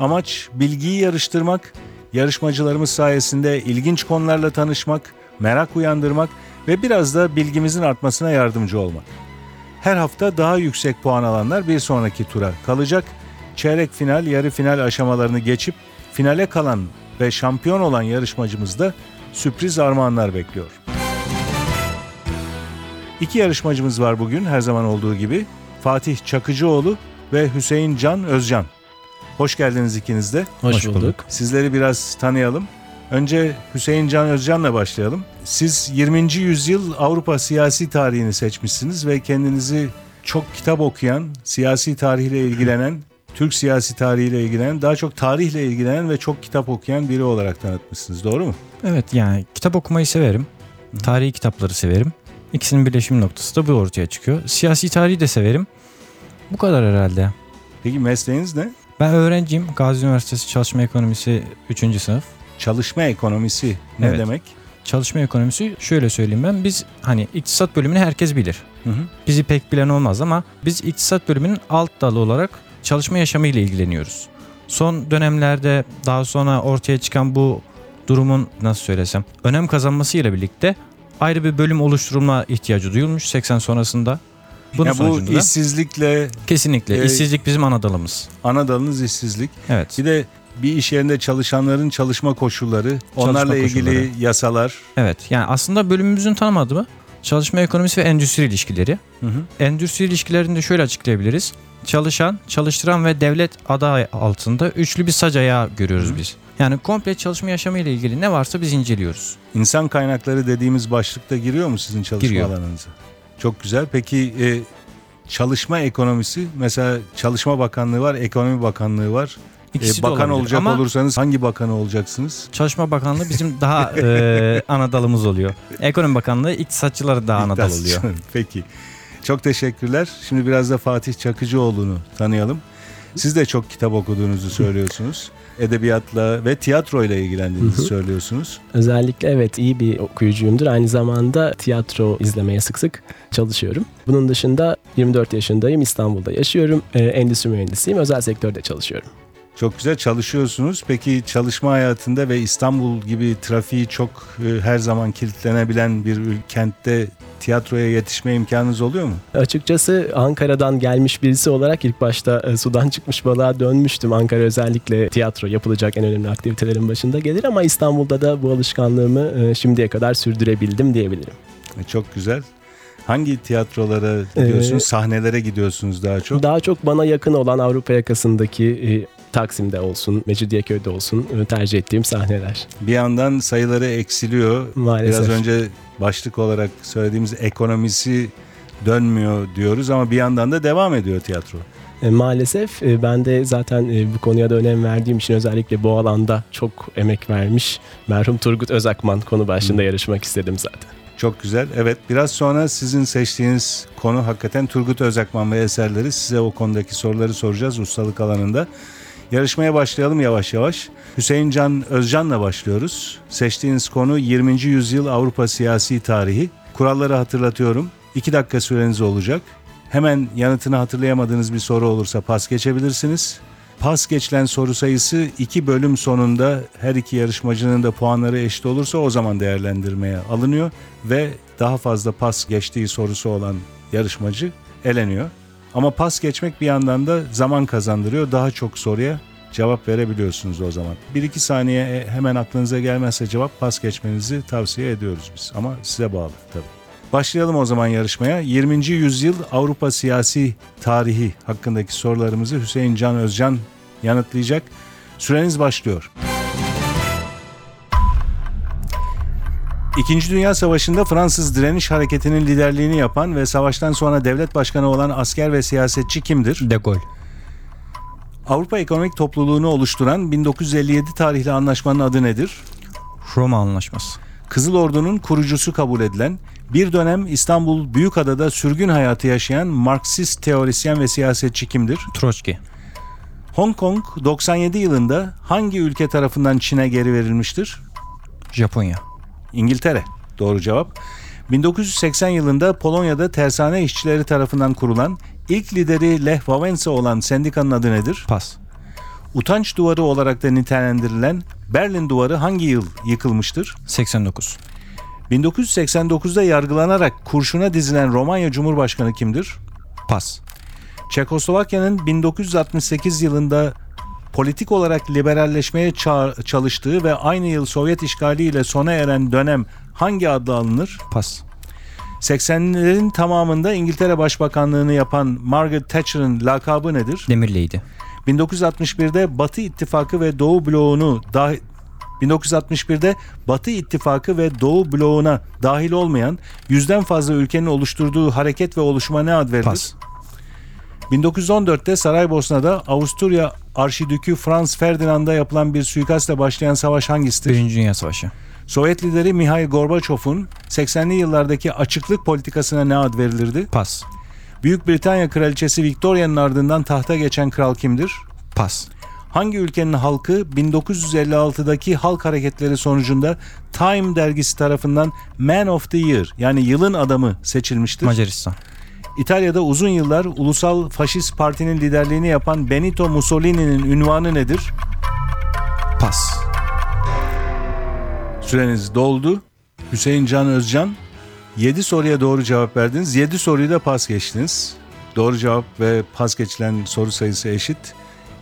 Amaç bilgiyi yarıştırmak, yarışmacılarımız sayesinde ilginç konularla tanışmak, merak uyandırmak ve biraz da bilgimizin artmasına yardımcı olmak. Her hafta daha yüksek puan alanlar bir sonraki tura kalacak. Çeyrek final, yarı final aşamalarını geçip finale kalan ve şampiyon olan yarışmacımız da sürpriz armağanlar bekliyor. İki yarışmacımız var bugün her zaman olduğu gibi. Fatih Çakıcıoğlu ve Hüseyin Can Özcan. Hoş geldiniz ikiniz de. Hoş, bulduk. Sizleri biraz tanıyalım. Önce Hüseyin Can Özcan'la başlayalım. Siz 20. yüzyıl Avrupa siyasi tarihini seçmişsiniz ve kendinizi çok kitap okuyan, siyasi tarihle ilgilenen, Türk siyasi tarihiyle ilgilenen, daha çok tarihle ilgilenen ve çok kitap okuyan biri olarak tanıtmışsınız. Doğru mu? Evet yani kitap okumayı severim. Tarihi kitapları severim. İkisinin birleşim noktası da bu ortaya çıkıyor. Siyasi tarihi de severim. Bu kadar herhalde. Peki mesleğiniz ne? Ben öğrenciyim. Gazi Üniversitesi Çalışma Ekonomisi 3. sınıf. Çalışma ekonomisi ne Evet. demek? Çalışma ekonomisi şöyle söyleyeyim ben. Biz hani iktisat bölümünü herkes bilir. Hı hı. Bizi pek bilen olmaz ama biz iktisat bölümünün alt dalı olarak çalışma yaşamı ile ilgileniyoruz. Son dönemlerde daha sonra ortaya çıkan bu durumun nasıl söylesem önem kazanmasıyla birlikte ayrı bir bölüm oluşturulma ihtiyacı duyulmuş 80 sonrasında. Bunun Ya bu da işsizlikle kesinlikle e, işsizlik bizim ana dalımız. ana dalınız işsizlik. Evet. Bir de bir iş yerinde çalışanların çalışma koşulları, onlarla ilgili koşulları. yasalar. Evet. Yani aslında bölümümüzün tanım adı Çalışma ekonomisi ve endüstri ilişkileri. Hı hı. Endüstri ilişkilerini de şöyle açıklayabiliriz. Çalışan, çalıştıran ve devlet adı altında üçlü bir sac ayağı görüyoruz biz. Yani komple çalışma yaşamı ile ilgili ne varsa biz inceliyoruz. İnsan kaynakları dediğimiz başlıkta giriyor mu sizin çalışma Giriyor. alanınıza? Çok güzel. Peki e, çalışma ekonomisi mesela Çalışma Bakanlığı var, Ekonomi Bakanlığı var. E, İkisi de bakan olabilir. olacak Ama olursanız hangi bakanı olacaksınız? Çalışma Bakanlığı bizim daha e, ana dalımız oluyor. Ekonomi Bakanlığı iktisatçıları daha ana dal oluyor. Peki. Çok teşekkürler. Şimdi biraz da Fatih Çakıcıoğlu'nu tanıyalım. Siz de çok kitap okuduğunuzu söylüyorsunuz. Edebiyatla ve tiyatroyla ilgilendiğinizi söylüyorsunuz. Özellikle evet iyi bir okuyucuyumdur. Aynı zamanda tiyatro izlemeye sık sık çalışıyorum. Bunun dışında 24 yaşındayım. İstanbul'da yaşıyorum. Ee, endüstri mühendisiyim. Özel sektörde çalışıyorum. Çok güzel çalışıyorsunuz. Peki çalışma hayatında ve İstanbul gibi trafiği çok e, her zaman kilitlenebilen bir kentte tiyatroya yetişme imkanınız oluyor mu? Açıkçası Ankara'dan gelmiş birisi olarak ilk başta e, sudan çıkmış balığa dönmüştüm. Ankara özellikle tiyatro yapılacak en önemli aktivitelerin başında gelir ama İstanbul'da da bu alışkanlığımı e, şimdiye kadar sürdürebildim diyebilirim. E, Çok güzel. Hangi tiyatrolara gidiyorsunuz? Ee, Sahnelere gidiyorsunuz daha çok. Daha çok bana yakın olan Avrupa yakasındaki Taksim'de olsun, Mecidiyeköy'de olsun e, tercih ettiğim sahneler. Bir yandan sayıları eksiliyor. Maalesef. Biraz önce başlık olarak söylediğimiz ekonomisi dönmüyor diyoruz ama bir yandan da devam ediyor tiyatro. E, Maalesef e, ben de zaten bu konuya da önem verdiğim için özellikle bu alanda çok emek vermiş merhum Turgut Özakman konu başlığında yarışmak istedim zaten. Çok güzel. Evet biraz sonra sizin seçtiğiniz konu hakikaten Turgut Özakman ve eserleri. Size o konudaki soruları soracağız ustalık alanında. Yarışmaya başlayalım yavaş yavaş. Hüseyin Can Özcan'la başlıyoruz. Seçtiğiniz konu 20. yüzyıl Avrupa siyasi tarihi. Kuralları hatırlatıyorum. 2 dakika süreniz olacak. Hemen yanıtını hatırlayamadığınız bir soru olursa pas geçebilirsiniz. Pas geçilen soru sayısı iki bölüm sonunda her iki yarışmacının da puanları eşit olursa o zaman değerlendirmeye alınıyor ve daha fazla pas geçtiği sorusu olan yarışmacı eleniyor. Ama pas geçmek bir yandan da zaman kazandırıyor. Daha çok soruya cevap verebiliyorsunuz o zaman. 1-2 saniye e, hemen aklınıza gelmezse cevap pas geçmenizi tavsiye ediyoruz biz. Ama size bağlı tabii. Başlayalım o zaman yarışmaya. 20. yüzyıl Avrupa siyasi tarihi hakkındaki sorularımızı Hüseyin Can Özcan yanıtlayacak. Süreniz başlıyor. İkinci Dünya Savaşı'nda Fransız direniş hareketinin liderliğini yapan ve savaştan sonra devlet başkanı olan asker ve siyasetçi kimdir? De Gaulle. Avrupa Ekonomik Topluluğunu oluşturan 1957 tarihli anlaşmanın adı nedir? Roma Anlaşması. Kızıl Ordu'nun kurucusu kabul edilen, bir dönem İstanbul Büyükada'da sürgün hayatı yaşayan Marksist teorisyen ve siyasetçi kimdir? Troçki. Hong Kong 97 yılında hangi ülke tarafından Çin'e geri verilmiştir? Japonya. İngiltere. Doğru cevap. 1980 yılında Polonya'da tersane işçileri tarafından kurulan ilk lideri Lech Wałęsa olan sendikanın adı nedir? Pas. Utanç duvarı olarak da nitelendirilen Berlin Duvarı hangi yıl yıkılmıştır? 89. 1989'da yargılanarak kurşuna dizilen Romanya Cumhurbaşkanı kimdir? Pas. Çekoslovakya'nın 1968 yılında politik olarak liberalleşmeye ça- çalıştığı ve aynı yıl Sovyet işgaliyle sona eren dönem hangi adla alınır? Pas. 80'lerin tamamında İngiltere Başbakanlığını yapan Margaret Thatcher'ın lakabı nedir? Demirleydi. 1961'de Batı İttifakı ve Doğu bloğunu dahi 1961'de Batı İttifakı ve Doğu bloğuna dahil olmayan yüzden fazla ülkenin oluşturduğu hareket ve oluşuma ne ad verilir? Pas. 1914'te Saraybosna'da Avusturya Arşidükü Franz Ferdinand'a yapılan bir suikastle başlayan savaş hangisidir? Birinci Dünya Savaşı. Sovyet lideri Mihail Gorbaçov'un 80'li yıllardaki açıklık politikasına ne ad verilirdi? Pas. Büyük Britanya Kraliçesi Victoria'nın ardından tahta geçen kral kimdir? Pas. Hangi ülkenin halkı 1956'daki halk hareketleri sonucunda Time dergisi tarafından Man of the Year yani yılın adamı seçilmiştir? Macaristan. İtalya'da uzun yıllar Ulusal Faşist Parti'nin liderliğini yapan Benito Mussolini'nin ünvanı nedir? Pas. Süreniz doldu. Hüseyin Can Özcan 7 soruya doğru cevap verdiniz. 7 soruyu da pas geçtiniz. Doğru cevap ve pas geçilen soru sayısı eşit.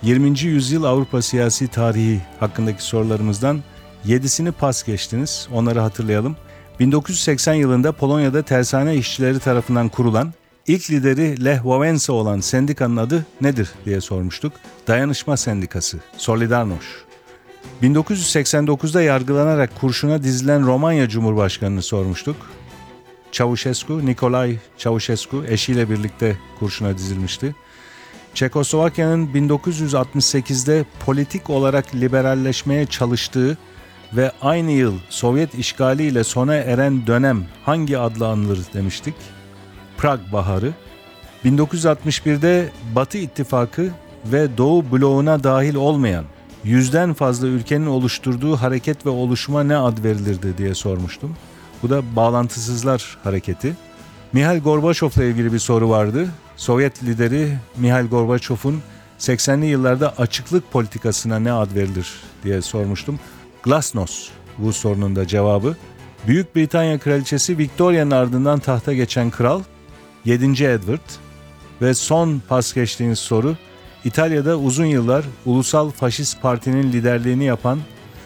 20. yüzyıl Avrupa siyasi tarihi hakkındaki sorularımızdan 7'sini pas geçtiniz. Onları hatırlayalım. 1980 yılında Polonya'da tersane işçileri tarafından kurulan ilk lideri Lech Wałęsa olan sendikanın adı nedir diye sormuştuk. Dayanışma Sendikası, Solidarność. 1989'da yargılanarak kurşuna dizilen Romanya Cumhurbaşkanı'nı sormuştuk. Çavuşescu, Nikolay Çavuşescu eşiyle birlikte kurşuna dizilmişti. Çekoslovakya'nın 1968'de politik olarak liberalleşmeye çalıştığı ve aynı yıl Sovyet işgaliyle sona eren dönem hangi adla anılır demiştik? Prag Baharı. 1961'de Batı İttifakı ve Doğu bloğuna dahil olmayan yüzden fazla ülkenin oluşturduğu hareket ve oluşuma ne ad verilirdi diye sormuştum. Bu da bağlantısızlar hareketi. Mihail Gorbaçov'la ilgili bir soru vardı. Sovyet lideri Mihail Gorbaçov'un 80'li yıllarda açıklık politikasına ne ad verilir diye sormuştum. Glasnost bu sorunun da cevabı. Büyük Britanya Kraliçesi Victoria'nın ardından tahta geçen kral 7. Edward ve son pas geçtiğiniz soru İtalya'da uzun yıllar Ulusal Faşist Parti'nin liderliğini yapan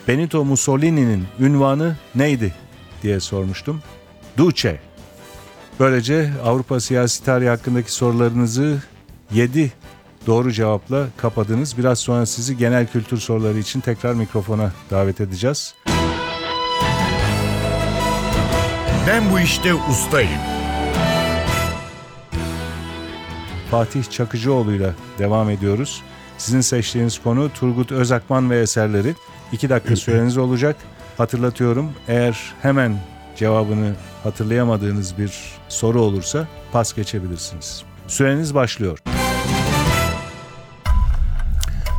Benito Mussolini'nin ünvanı neydi diye sormuştum. Duce. Böylece Avrupa siyasi tarihi hakkındaki sorularınızı 7 doğru cevapla kapadınız. Biraz sonra sizi genel kültür soruları için tekrar mikrofona davet edeceğiz. Ben bu işte ustayım. Fatih Çakıcıoğlu'yla devam ediyoruz. Sizin seçtiğiniz konu Turgut Özakman ve eserleri. 2 dakika süreniz olacak. Hatırlatıyorum eğer hemen cevabını hatırlayamadığınız bir soru olursa pas geçebilirsiniz. Süreniz başlıyor.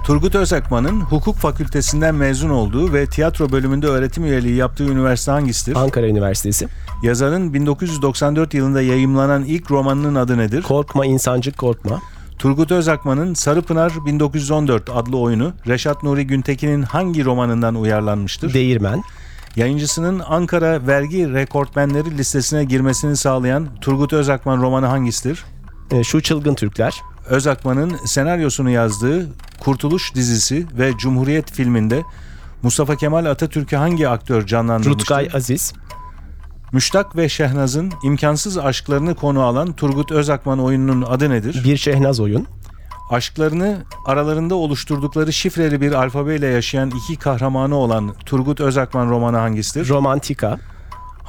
Turgut Özakman'ın hukuk fakültesinden mezun olduğu ve tiyatro bölümünde öğretim üyeliği yaptığı üniversite hangisidir? Ankara Üniversitesi. Yazarın 1994 yılında yayımlanan ilk romanının adı nedir? Korkma insancık korkma. Turgut Özakman'ın Sarıpınar 1914 adlı oyunu Reşat Nuri Güntekin'in hangi romanından uyarlanmıştır? Değirmen. Yayıncısının Ankara vergi rekortmenleri listesine girmesini sağlayan Turgut Özakman romanı hangisidir? e, Şu çılgın Türkler. Özakman'ın senaryosunu yazdığı Kurtuluş dizisi ve Cumhuriyet filminde Mustafa Kemal Atatürk'ü hangi aktör canlandırmıştır? Rutkay Aziz. Müştak ve Şehnaz'ın imkansız aşklarını konu alan Turgut Özakman oyununun adı nedir? Bir Şehnaz Oyun. Aşklarını aralarında oluşturdukları şifreli bir alfabeyle yaşayan iki kahramanı olan Turgut Özakman romanı hangisidir? Romantika.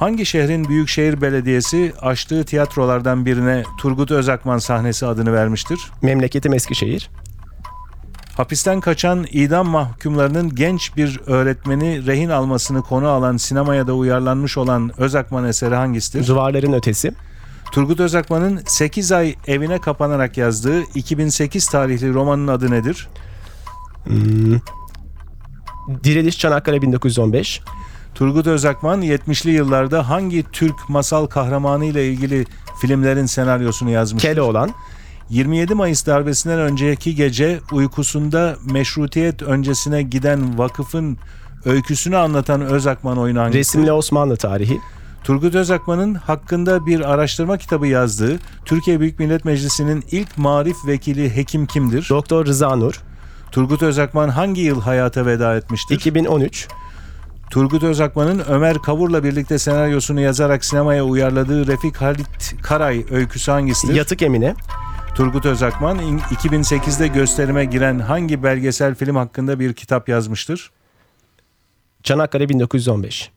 Hangi şehrin Büyükşehir Belediyesi açtığı tiyatrolardan birine Turgut Özakman sahnesi adını vermiştir? Memleketim Eskişehir. Hapisten kaçan idam mahkumlarının genç bir öğretmeni rehin almasını konu alan sinemaya da uyarlanmış olan Özakman eseri hangisidir? Duvarların ötesi. Turgut Özakman'ın 8 ay evine kapanarak yazdığı 2008 tarihli romanın adı nedir? Diriliş Çanakkale 1915. Turgut Özakman 70'li yıllarda hangi Türk masal kahramanı ile ilgili filmlerin senaryosunu yazmıştır? Keloğlan. 27 Mayıs darbesinden önceki gece uykusunda meşrutiyet öncesine giden vakıfın öyküsünü anlatan Özakman oyunu hangisi? Resimli Osmanlı tarihi. Turgut Özakman'ın hakkında bir araştırma kitabı yazdığı Türkiye Büyük Millet Meclisi'nin ilk marif vekili hekim kimdir? Doktor Rıza Nur. Turgut Özakman hangi yıl hayata veda etmiştir? 2013. Turgut Özakman'ın Ömer Kavur'la birlikte senaryosunu yazarak sinemaya uyarladığı Refik Halit Karay öyküsü hangisidir? Yatık Emine. Turgut Özakman in- 2008'de gösterime giren hangi belgesel film hakkında bir kitap yazmıştır? Çanakkale 1915.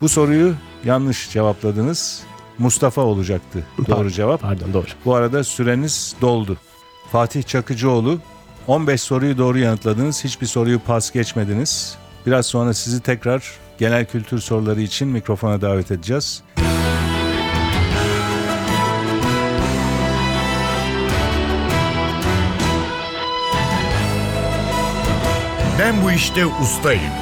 Bu soruyu yanlış cevapladınız. Mustafa olacaktı doğru cevap. Pardon doğru. Bu arada süreniz doldu. Fatih Çakıcıoğlu 15 soruyu doğru yanıtladınız. Hiçbir soruyu pas geçmediniz. Biraz sonra sizi tekrar genel kültür soruları için mikrofona davet edeceğiz. Ben bu işte ustayım.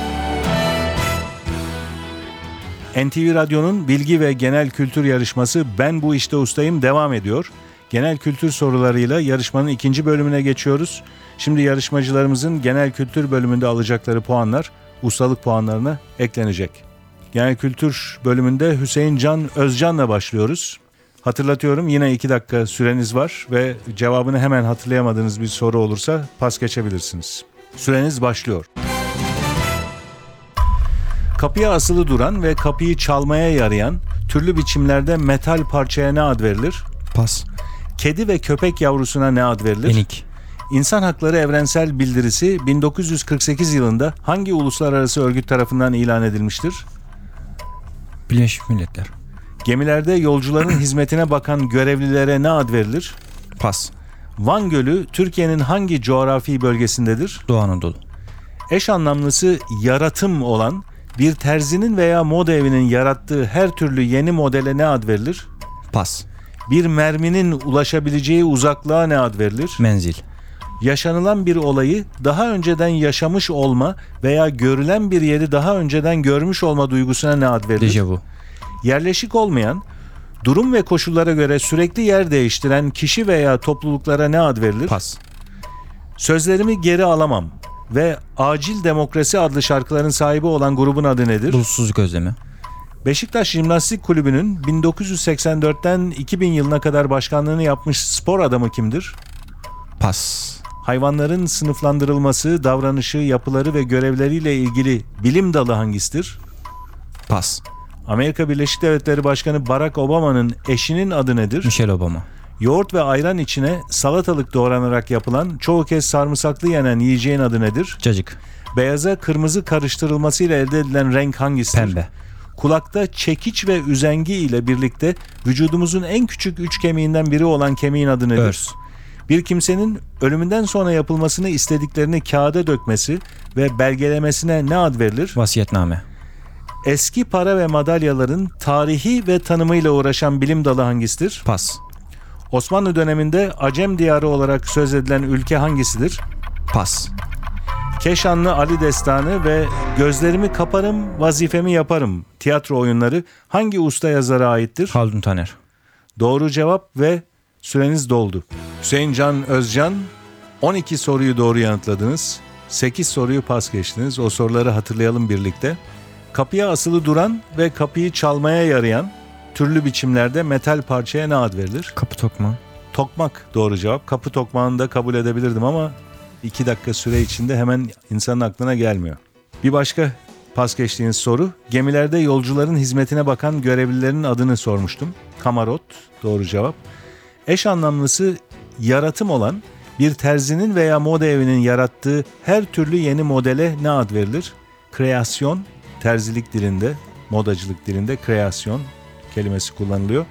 NTV Radyo'nun bilgi ve genel kültür yarışması Ben Bu İşte Ustayım devam ediyor. Genel kültür sorularıyla yarışmanın ikinci bölümüne geçiyoruz. Şimdi yarışmacılarımızın genel kültür bölümünde alacakları puanlar ustalık puanlarına eklenecek. Genel kültür bölümünde Hüseyin Can Özcan'la başlıyoruz. Hatırlatıyorum yine iki dakika süreniz var ve cevabını hemen hatırlayamadığınız bir soru olursa pas geçebilirsiniz. Süreniz başlıyor. Kapıya asılı duran ve kapıyı çalmaya yarayan türlü biçimlerde metal parçaya ne ad verilir? Pas. Kedi ve köpek yavrusuna ne ad verilir? Enik. İnsan Hakları Evrensel Bildirisi 1948 yılında hangi uluslararası örgüt tarafından ilan edilmiştir? Birleşmiş Milletler. Gemilerde yolcuların hizmetine bakan görevlilere ne ad verilir? Pas. Van Gölü Türkiye'nin hangi coğrafi bölgesindedir? Doğu Anadolu. Eş anlamlısı yaratım olan bir terzinin veya moda evinin yarattığı her türlü yeni modele ne ad verilir? Pas. Bir merminin ulaşabileceği uzaklığa ne ad verilir? Menzil. Yaşanılan bir olayı daha önceden yaşamış olma veya görülen bir yeri daha önceden görmüş olma duygusuna ne ad verilir? Dejavu. Yerleşik olmayan, durum ve koşullara göre sürekli yer değiştiren kişi veya topluluklara ne ad verilir? Pas. Sözlerimi geri alamam ve Acil Demokrasi adlı şarkıların sahibi olan grubun adı nedir? Bulutsuzluk özlemi. Beşiktaş Jimnastik Kulübü'nün 1984'ten 2000 yılına kadar başkanlığını yapmış spor adamı kimdir? Pas. Hayvanların sınıflandırılması, davranışı, yapıları ve görevleriyle ilgili bilim dalı hangisidir? Pas. Amerika Birleşik Devletleri Başkanı Barack Obama'nın eşinin adı nedir? Michelle Obama. Yoğurt ve ayran içine salatalık doğranarak yapılan, çoğu kez sarımsaklı yenen yiyeceğin adı nedir? Cacık. Beyaza kırmızı karıştırılmasıyla elde edilen renk hangisidir? Pembe. Kulakta çekiç ve üzengi ile birlikte vücudumuzun en küçük üç kemiğinden biri olan kemiğin adı nedir? Örs. Bir kimsenin ölümünden sonra yapılmasını istediklerini kağıda dökmesi ve belgelemesine ne ad verilir? Vasiyetname. Eski para ve madalyaların tarihi ve tanımıyla uğraşan bilim dalı hangisidir? Pas. Osmanlı döneminde Acem diyarı olarak söz edilen ülke hangisidir? Pas. Keşanlı Ali Destanı ve Gözlerimi Kaparım, Vazifemi Yaparım tiyatro oyunları hangi usta yazara aittir? Haldun Taner. Doğru cevap ve süreniz doldu. Hüseyin Can Özcan 12 soruyu doğru yanıtladınız. 8 soruyu pas geçtiniz. O soruları hatırlayalım birlikte. Kapıya asılı duran ve kapıyı çalmaya yarayan türlü biçimlerde metal parçaya ne ad verilir? Kapı tokma. Tokmak doğru cevap. Kapı tokmağını da kabul edebilirdim ama 2 dakika süre içinde hemen insanın aklına gelmiyor. Bir başka pas geçtiğiniz soru. Gemilerde yolcuların hizmetine bakan görevlilerin adını sormuştum. Kamarot doğru cevap. Eş anlamlısı yaratım olan bir terzinin veya moda evinin yarattığı her türlü yeni modele ne ad verilir? Kreasyon, terzilik dilinde, modacılık dilinde kreasyon kelimesi kullanılıyor.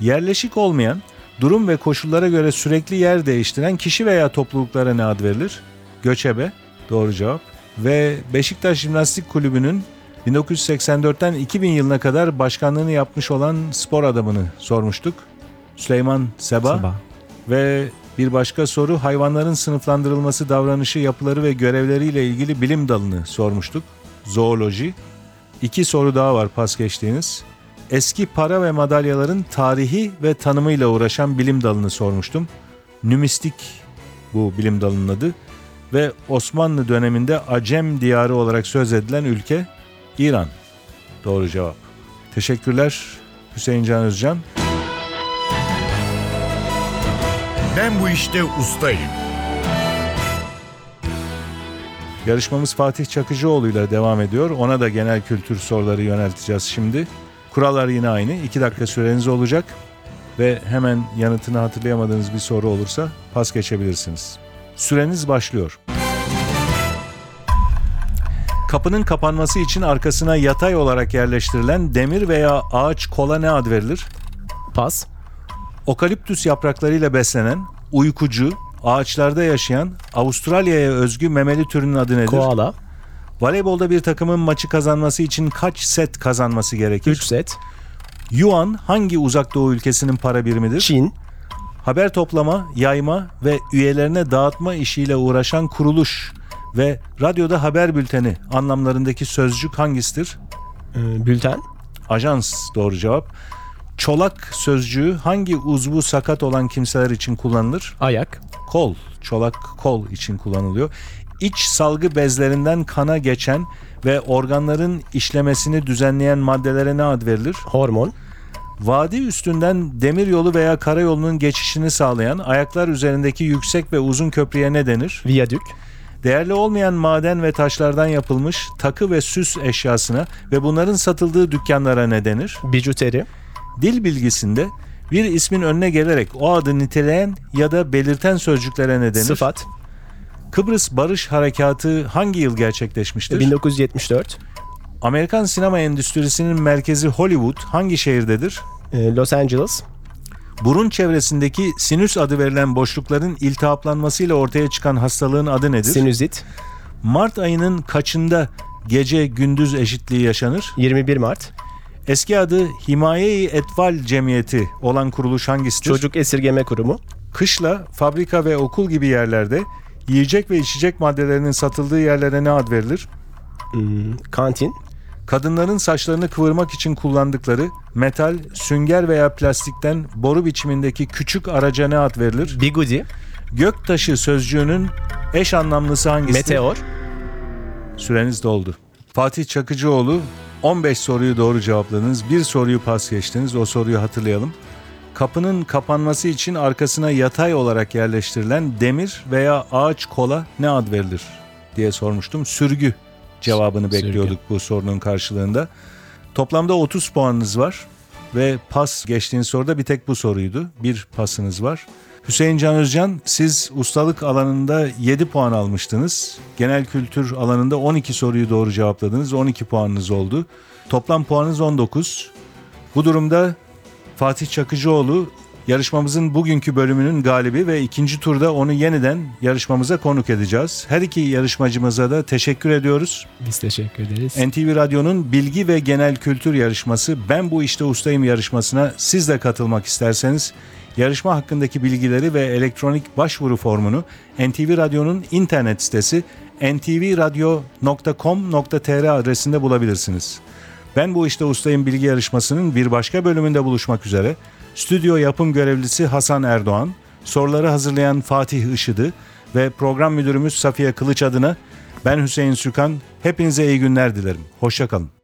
Yerleşik olmayan, durum ve koşullara göre sürekli yer değiştiren kişi veya topluluklara ne ad verilir? Göçebe doğru cevap. Ve Beşiktaş Jimnastik Kulübü'nün 1984'ten 2000 yılına kadar başkanlığını yapmış olan spor adamını sormuştuk. Süleyman Seba. Sabah. Ve bir başka soru hayvanların sınıflandırılması, davranışı, yapıları ve görevleriyle ilgili bilim dalını sormuştuk. Zooloji. İki soru daha var pas geçtiğiniz. Eski para ve madalyaların tarihi ve tanımıyla uğraşan bilim dalını sormuştum. Nümistik bu bilim dalının adı. Ve Osmanlı döneminde Acem diyarı olarak söz edilen ülke İran. Doğru cevap. Teşekkürler Hüseyin Can Özcan. Ben bu işte ustayım. Yarışmamız Fatih Çakıcıoğlu ile devam ediyor. Ona da genel kültür soruları yönelteceğiz şimdi. Kurallar yine aynı. 2 dakika süreniz olacak. Ve hemen yanıtını hatırlayamadığınız bir soru olursa pas geçebilirsiniz. Süreniz başlıyor. Kapının kapanması için arkasına yatay olarak yerleştirilen demir veya ağaç kola ne ad verilir? Pas. Okaliptüs yapraklarıyla beslenen, uykucu, ağaçlarda yaşayan Avustralya'ya özgü memeli türünün adı nedir? Koala. Voleybolda bir takımın maçı kazanması için kaç set kazanması gerekir? 3 set. Yuan hangi uzak doğu ülkesinin para birimidir? Çin. Haber toplama, yayma ve üyelerine dağıtma işiyle uğraşan kuruluş ve radyoda haber bülteni anlamlarındaki sözcük hangisidir? e, Bülten. Ajans doğru cevap. Çolak sözcüğü hangi uzvu sakat olan kimseler için kullanılır? Ayak. Kol, çolak kol için kullanılıyor. İç salgı bezlerinden kana geçen ve organların işlemesini düzenleyen maddelere ne ad verilir? Hormon. Vadi üstünden demir yolu veya karayolunun geçişini sağlayan ayaklar üzerindeki yüksek ve uzun köprüye ne denir? Viyadük. Değerli olmayan maden ve taşlardan yapılmış takı ve süs eşyasına ve bunların satıldığı dükkanlara ne denir? Bijuteri. Dil bilgisinde bir ismin önüne gelerek o adı niteleyen ya da belirten sözcüklere ne denir? Sıfat. Kıbrıs Barış Harekatı hangi yıl gerçekleşmiştir? 1974. Amerikan sinema endüstrisinin merkezi Hollywood hangi şehirdedir? e, Los Angeles. Burun çevresindeki sinüs adı verilen boşlukların iltihaplanmasıyla ortaya çıkan hastalığın adı nedir? Sinüzit. Mart ayının kaçında gece gündüz eşitliği yaşanır? 21 Mart. Eski adı Himaye-i Etval Cemiyeti olan kuruluş hangisidir? Çocuk Esirgeme Kurumu. Kışla fabrika ve okul gibi yerlerde yiyecek ve içecek maddelerinin satıldığı yerlere ne ad verilir? Hmm, Kantin. Kadınların saçlarını kıvırmak için kullandıkları metal, sünger veya plastikten boru biçimindeki küçük araca ne ad verilir? Bigudi. Göktaşı sözcüğünün eş anlamlısı hangisidir? Meteor. Süreniz doldu. Fatih Çakıcıoğlu 15 soruyu doğru cevapladınız. Bir soruyu pas geçtiniz. O soruyu hatırlayalım. Kapının kapanması için arkasına yatay olarak yerleştirilen demir veya ağaç kola ne ad verilir diye sormuştum. Sürgü cevabını Sürgü. bekliyorduk bu sorunun karşılığında. Toplamda 30 puanınız var ve pas geçtiğiniz soruda bir tek bu soruydu. Bir pasınız var. Hüseyin Can Özcan siz ustalık alanında 7 puan almıştınız. Genel kültür alanında 12 soruyu doğru cevapladınız. 12 puanınız oldu. Toplam puanınız 19. Bu durumda Fatih Çakıcıoğlu yarışmamızın bugünkü bölümünün galibi ve ikinci turda onu yeniden yarışmamıza konuk edeceğiz. Her iki yarışmacımıza da teşekkür ediyoruz. Biz teşekkür ederiz. NTV Radyo'nun bilgi ve genel kültür yarışması Ben Bu İşte Ustayım yarışmasına siz de katılmak isterseniz yarışma hakkındaki bilgileri ve elektronik başvuru formunu NTV Radyo'nun internet sitesi ntvradio.com.tr adresinde bulabilirsiniz. Ben Bu İşte Ustayım bilgi yarışmasının bir başka bölümünde buluşmak üzere. Stüdyo yapım görevlisi Hasan Erdoğan, soruları hazırlayan Fatih Işıdı ve program müdürümüz Safiye Kılıç adına ben Hüseyin Sükan. Hepinize iyi günler dilerim. Hoşçakalın.